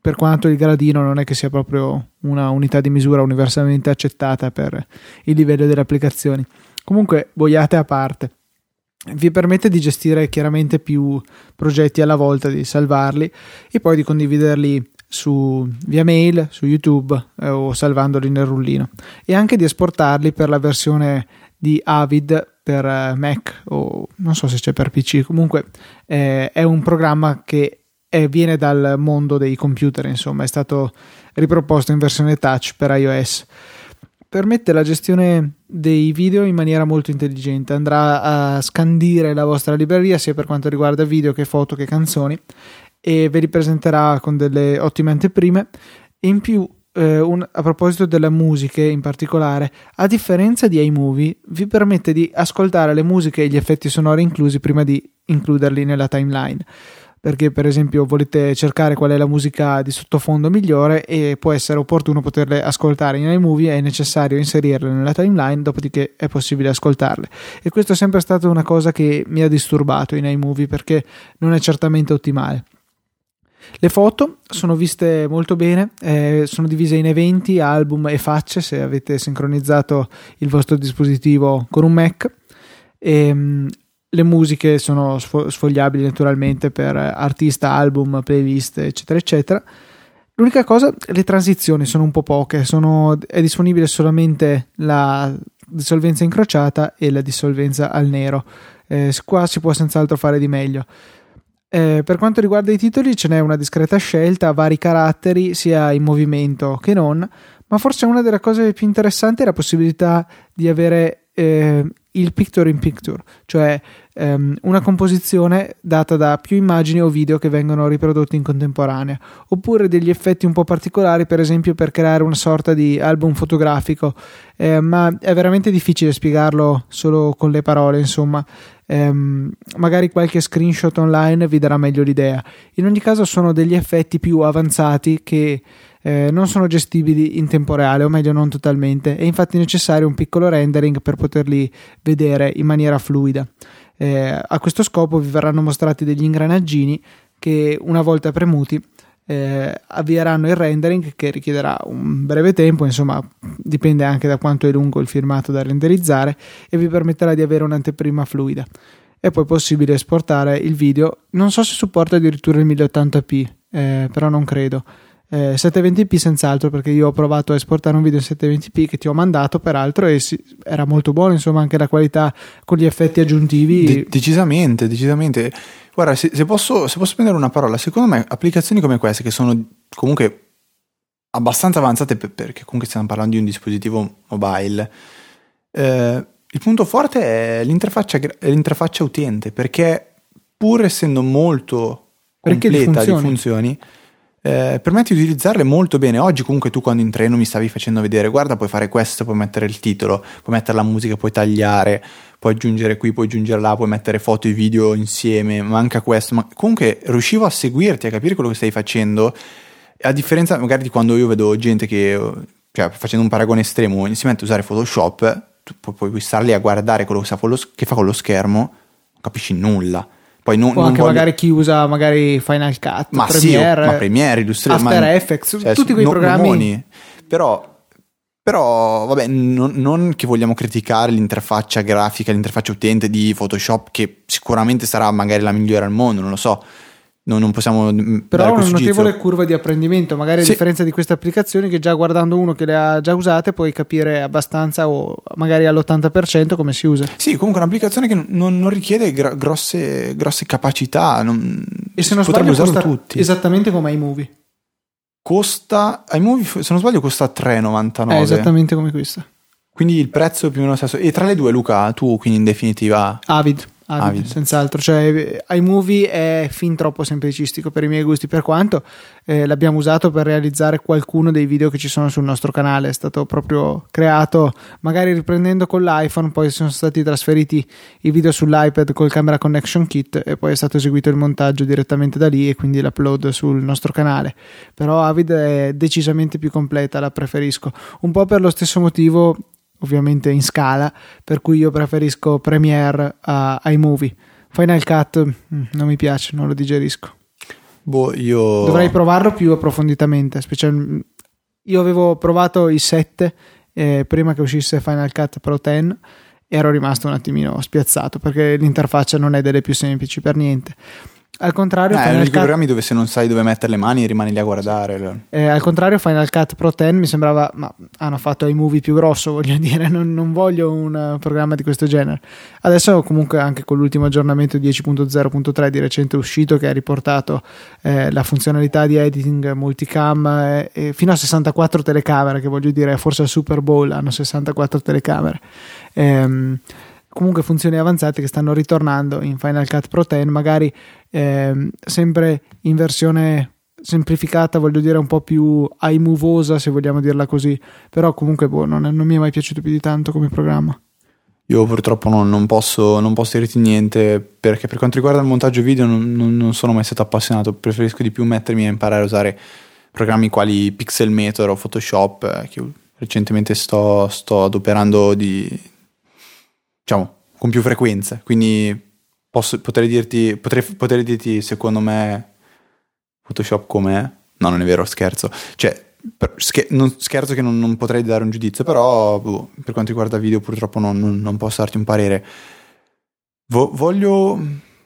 Per quanto il gradino non è che sia proprio una unità di misura universalmente accettata per il livello delle applicazioni. Comunque, boiate a parte. Vi permette di gestire chiaramente più progetti alla volta, di salvarli e poi di condividerli su, via mail, su YouTube eh, o salvandoli nel rullino. E anche di esportarli per la versione di Avid per eh, Mac o non so se c'è per PC, comunque eh, è un programma che è, viene dal mondo dei computer, insomma è stato riproposto in versione touch per iOS permette la gestione dei video in maniera molto intelligente. Andrà a scandire la vostra libreria sia per quanto riguarda video che foto che canzoni e ve li presenterà con delle ottime anteprime. In più, eh, un, a proposito delle musiche in particolare, a differenza di iMovie, vi permette di ascoltare le musiche e gli effetti sonori inclusi prima di includerli nella timeline perché per esempio volete cercare qual è la musica di sottofondo migliore e può essere opportuno poterle ascoltare in iMovie è necessario inserirle nella timeline dopodiché è possibile ascoltarle e questo è sempre stata una cosa che mi ha disturbato in iMovie perché non è certamente ottimale le foto sono viste molto bene, eh, sono divise in eventi, album e facce se avete sincronizzato il vostro dispositivo con un Mac. E, ehm, le musiche sono sfogliabili naturalmente per artista, album, playlist, eccetera, eccetera. L'unica cosa, le transizioni sono un po' poche, sono, è disponibile solamente la dissolvenza incrociata e la dissolvenza al nero. Eh, qua si può senz'altro fare di meglio. Eh, per quanto riguarda i titoli, ce n'è una discreta scelta, vari caratteri, sia in movimento che non, ma forse una delle cose più interessanti è la possibilità di avere eh, il picture in picture, cioè um, una composizione data da più immagini o video che vengono riprodotti in contemporanea, oppure degli effetti un po' particolari, per esempio per creare una sorta di album fotografico, eh, ma è veramente difficile spiegarlo solo con le parole, insomma. Um, magari qualche screenshot online vi darà meglio l'idea. In ogni caso sono degli effetti più avanzati che eh, non sono gestibili in tempo reale, o meglio non totalmente, è infatti necessario un piccolo rendering per poterli vedere in maniera fluida. Eh, a questo scopo vi verranno mostrati degli ingranaggini che una volta premuti eh, avvieranno il rendering che richiederà un breve tempo, insomma dipende anche da quanto è lungo il filmato da renderizzare e vi permetterà di avere un'anteprima fluida. È poi possibile esportare il video, non so se supporta addirittura il 1080p, eh, però non credo eh, 720p senz'altro perché io ho provato a esportare un video in 720p che ti ho mandato peraltro e si, era molto buono insomma anche la qualità con gli effetti aggiuntivi De- decisamente decisamente guarda se, se, posso, se posso prendere una parola secondo me applicazioni come queste che sono comunque abbastanza avanzate per, perché comunque stiamo parlando di un dispositivo mobile Eh, il punto forte è l'interfaccia, l'interfaccia utente, perché pur essendo molto Perché di completa di funzioni. Eh, permette di utilizzarle molto bene. Oggi comunque tu quando in treno mi stavi facendo vedere, guarda puoi fare questo, puoi mettere il titolo, puoi mettere la musica, puoi tagliare, puoi aggiungere qui, puoi aggiungere là, puoi mettere foto e video insieme, manca questo, ma comunque riuscivo a seguirti, a capire quello che stai facendo, a differenza magari di quando io vedo gente che, cioè facendo un paragone estremo, si mette a usare Photoshop, tu pu- puoi star lì a guardare quello che fa con lo schermo, non capisci nulla. Poi non, O anche voglio- magari chi usa magari Final Cut, ma sì, Premiere, ma Premiere, Illustrator, After ma- Effects, cioè, tutti quei no- programmi. nomoni. Però, però, vabbè, non, non che vogliamo criticare l'interfaccia grafica, l'interfaccia utente di Photoshop, che sicuramente sarà magari la migliore al mondo, non lo so. Non, non possiamo mm, Però ha una notevole curva di apprendimento, magari a Sì. differenza di queste applicazioni che già guardando uno che le ha già usate puoi capire abbastanza o magari all'80% come si usa. Sì, comunque un'applicazione che non, non richiede gra- grosse, grosse capacità. Non, E se non sbaglio costa tutti. esattamente come iMovie. Costa, iMovie, se non sbaglio, costa 3,99. È esattamente come questa. Quindi il prezzo più o meno lo stesso. E tra le due, Luca, tu quindi in definitiva Avid, Avid, Avid. senz'altro. Cioè, iMovie è fin troppo semplicistico per i miei gusti, per quanto eh, l'abbiamo usato per realizzare qualcuno dei video che ci sono sul nostro canale. È stato proprio creato, magari riprendendo con l'iPhone, poi sono stati trasferiti i video sull'iPad col Camera Connection Kit e poi è stato eseguito il montaggio direttamente da lì e quindi l'upload sul nostro canale. Però Avid è decisamente più completa, la preferisco. Un po' per lo stesso motivo ovviamente in scala, per cui io preferisco Premiere a iMovie. Final Cut mm, non mi piace, non lo digerisco. Boh, io. Dovrei provarlo più approfonditamente. special- Io avevo provato i 7 eh, prima che uscisse Final Cut Pro 10 e ero rimasto un attimino spiazzato perché l'interfaccia non è delle più semplici per niente. Al contrario, Eh, è Final di quei Cut programmi dove se non sai dove mettere le mani rimani lì a guardare. Eh, al contrario, Final Cut Pro 10 mi sembrava, ma hanno fatto iMovie più grosso, voglio dire, non, non voglio un eh, programma di questo genere. Adesso, comunque, anche con l'ultimo aggiornamento 10.0.3 di recente uscito, che ha riportato eh, la funzionalità di editing multicam eh, fino a 64 telecamere, che voglio dire, forse al Super Bowl hanno 64 telecamere. Ehm, comunque funzioni avanzate che stanno ritornando in Final Cut Pro 10, magari ehm, sempre in versione semplificata, voglio dire un po' più iMovosa se vogliamo dirla così, però comunque boh, non, non mi è mai piaciuto più di tanto come programma. Io purtroppo non, non posso, non posso dirti niente perché per quanto riguarda il montaggio video non, sono mai stato appassionato. Preferisco di più mettermi a imparare a usare programmi quali Pixelmator o Photoshop eh, che recentemente sto, sto adoperando di, diciamo, con più frequenza. Quindi posso, potrei, dirti, potrei, potrei dirti secondo me Photoshop com'è. No, non è vero, scherzo. Cioè, per- sche- non- scherzo che non, non potrei dare un giudizio, però boh, per quanto riguarda video purtroppo non, non- posso darti un parere. Vo- voglio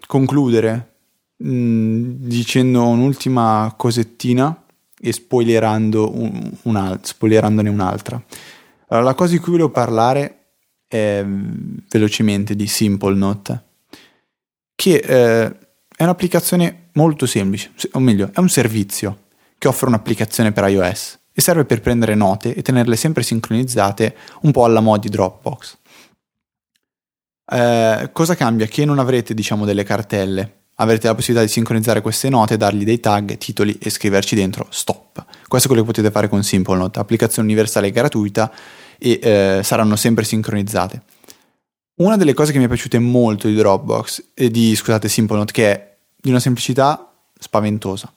concludere dicendo un'ultima cosettina e spoilerando un, un'al- spoilerandone un'altra. Allora, la cosa di cui volevo parlare mh, velocemente di Simple Note, che eh, è un'applicazione molto semplice, se- o meglio, è un servizio che offre un'applicazione per iOS e serve per prendere note e tenerle sempre sincronizzate un po' alla mod di Dropbox. Eh, cosa cambia? Che non avrete, diciamo, delle cartelle. Avrete la possibilità di sincronizzare queste note, dargli dei tag, titoli e scriverci dentro stop. Questo è quello che potete fare con Simple Note, applicazione universale e gratuita e eh, saranno sempre sincronizzate. Una delle cose che mi è piaciute molto di Dropbox e di, scusate, Simple Note, che è di una semplicità spaventosa.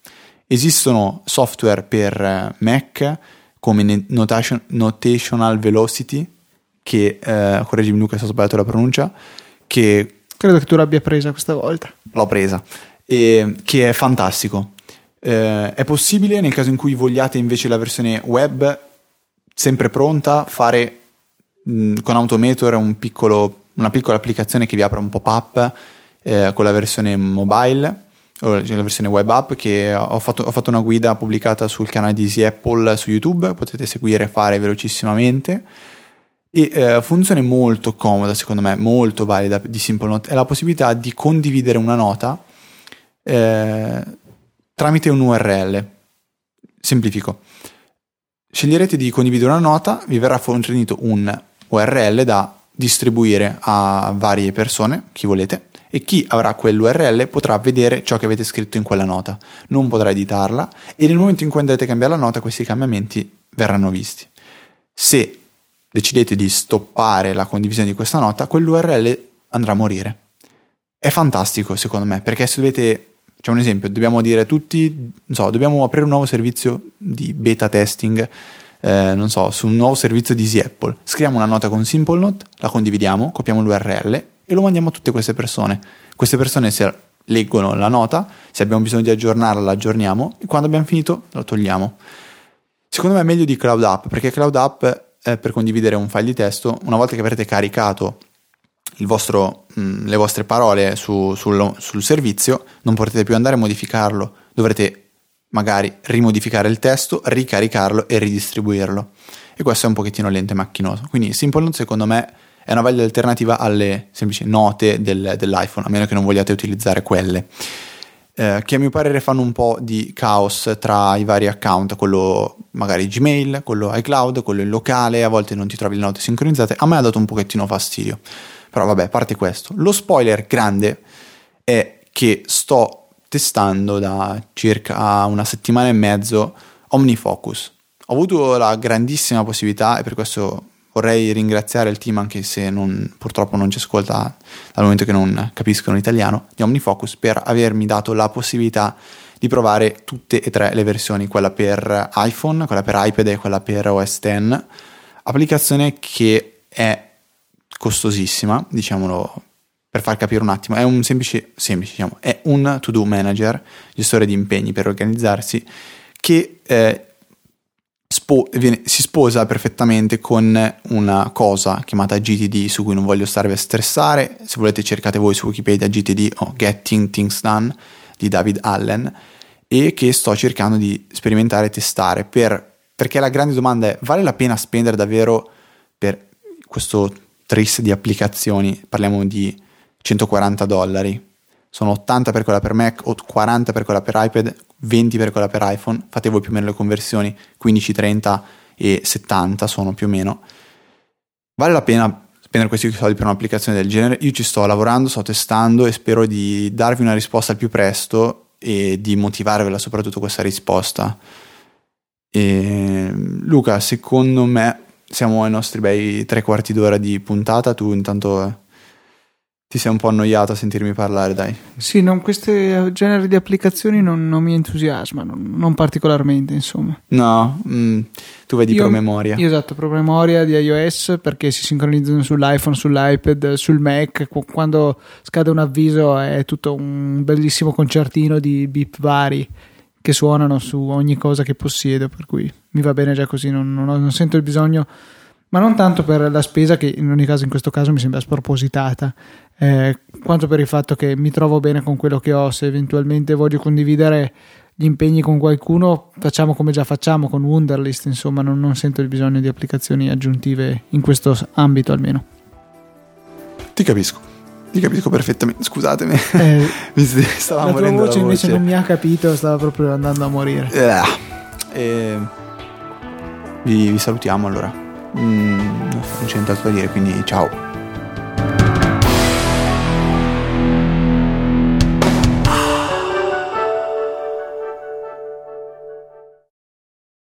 Esistono software per eh, Mac come Notation- Notational Velocity, che, eh, correggimi Luca se ho sbagliato la pronuncia, che Credo che tu l'abbia presa questa volta. l'ho presa, e, che è fantastico. Eh, è possibile nel caso in cui vogliate invece la versione web sempre pronta fare mh, con Automator un piccolo- una piccola applicazione che vi apre un pop-up eh, con la versione mobile la versione web app che ho fatto, ho fatto una guida pubblicata sul canale di Easy Apple su YouTube potete seguire e fare velocissimamente. E eh, funzione molto comoda secondo me molto valida di Simple Note. È la possibilità di condividere una nota eh, tramite un URL semplifico sceglierete di condividere una nota vi verrà fornito un URL da distribuire a varie persone, chi volete, e chi avrà quell'URL potrà vedere ciò che avete scritto in quella nota, non potrà editarla e nel momento in cui andrete a cambiare la nota questi cambiamenti verranno visti. Se decidete di stoppare la condivisione di questa nota, quell'URL andrà a morire. È fantastico secondo me, perché se dovete, c'è un esempio, dobbiamo dire tutti, so, dobbiamo aprire un nuovo servizio di beta testing, eh, non so, su un nuovo servizio di Easy Apple. Scriviamo una nota con SimpleNote, la condividiamo, copiamo l'URL e lo mandiamo a tutte queste persone. Queste persone se leggono la nota, se abbiamo bisogno di aggiornarla la aggiorniamo e quando abbiamo finito la togliamo. Secondo me è meglio di Cloud App perché Cloud App è per condividere un file di testo, una volta che avrete caricato vostro, mh, le vostre parole su, sul, sul servizio, non potete più andare a modificarlo, dovrete magari rimodificare il testo, ricaricarlo e ridistribuirlo. E questo è un pochettino lento e macchinoso. Quindi SimpleNote secondo me è una valida alternativa alle semplici note del, dell'iPhone, a meno che non vogliate utilizzare quelle. Eh, che a mio parere fanno un po' di caos tra i vari account, quello magari Gmail, quello iCloud, quello in locale, a volte non ti trovi le note sincronizzate, a me ha dato un pochettino fastidio. Però vabbè, a parte questo. Lo spoiler grande è che sto testando da circa una settimana e mezzo OmniFocus. Ho avuto la grandissima possibilità e per questo vorrei ringraziare il team anche se non, purtroppo non ci ascolta dal momento che non capiscono l'italiano di OmniFocus per avermi dato la possibilità di provare tutte e tre le versioni, quella per iPhone, quella per iPad e quella per OS X, applicazione che è costosissima, diciamolo per far capire un attimo, è un semplice, semplice diciamo, è un to-do manager, gestore di impegni per organizzarsi, che eh, spo- viene, si sposa perfettamente con una cosa chiamata GTD su cui non voglio starvi a stressare. Se volete cercate voi su Wikipedia GTD o Getting Things Done di David Allen e che sto cercando di sperimentare e testare per, perché la grande domanda è vale la pena spendere davvero per questo tris di applicazioni? Parliamo di 140 dollari. Sono 80 per quella per Mac o 40 per quella per iPad 20 per quella per iPhone, fate voi più o meno le conversioni, 15, 30 e 70 sono più o meno. Vale la pena spendere questi soldi per un'applicazione del genere? Io ci sto lavorando, sto testando e spero di darvi una risposta al più presto e di motivarvela soprattutto questa risposta. E, Luca, secondo me siamo ai nostri bei tre quarti d'ora di puntata, tu intanto ti sei un po' annoiato a sentirmi parlare, dai. Sì, non, queste generi di applicazioni non, non mi entusiasmano, non particolarmente, insomma. No, mm, tu vedi io, promemoria. Io esatto, promemoria di iOS perché si sincronizzano sull'iPhone, sull'iPad, sul Mac. Quando scade un avviso è tutto un bellissimo concertino di beep vari che suonano su ogni cosa che possiedo, per cui mi va bene già così, non, non, ho, non sento il bisogno ma non tanto per la spesa che in ogni caso in questo caso mi sembra spropositata eh, quanto per il fatto che mi trovo bene con quello che ho. Se eventualmente voglio condividere gli impegni con qualcuno facciamo come già facciamo con Wunderlist insomma non, non sento il bisogno di applicazioni aggiuntive in questo ambito almeno. Ti capisco ti capisco perfettamente, scusatemi. Eh, stava la tua voce invece non mi ha capito, stava proprio andando a morire. Eh, eh, vi, vi salutiamo allora. Mm, non c'è niente altro da dire, quindi ciao.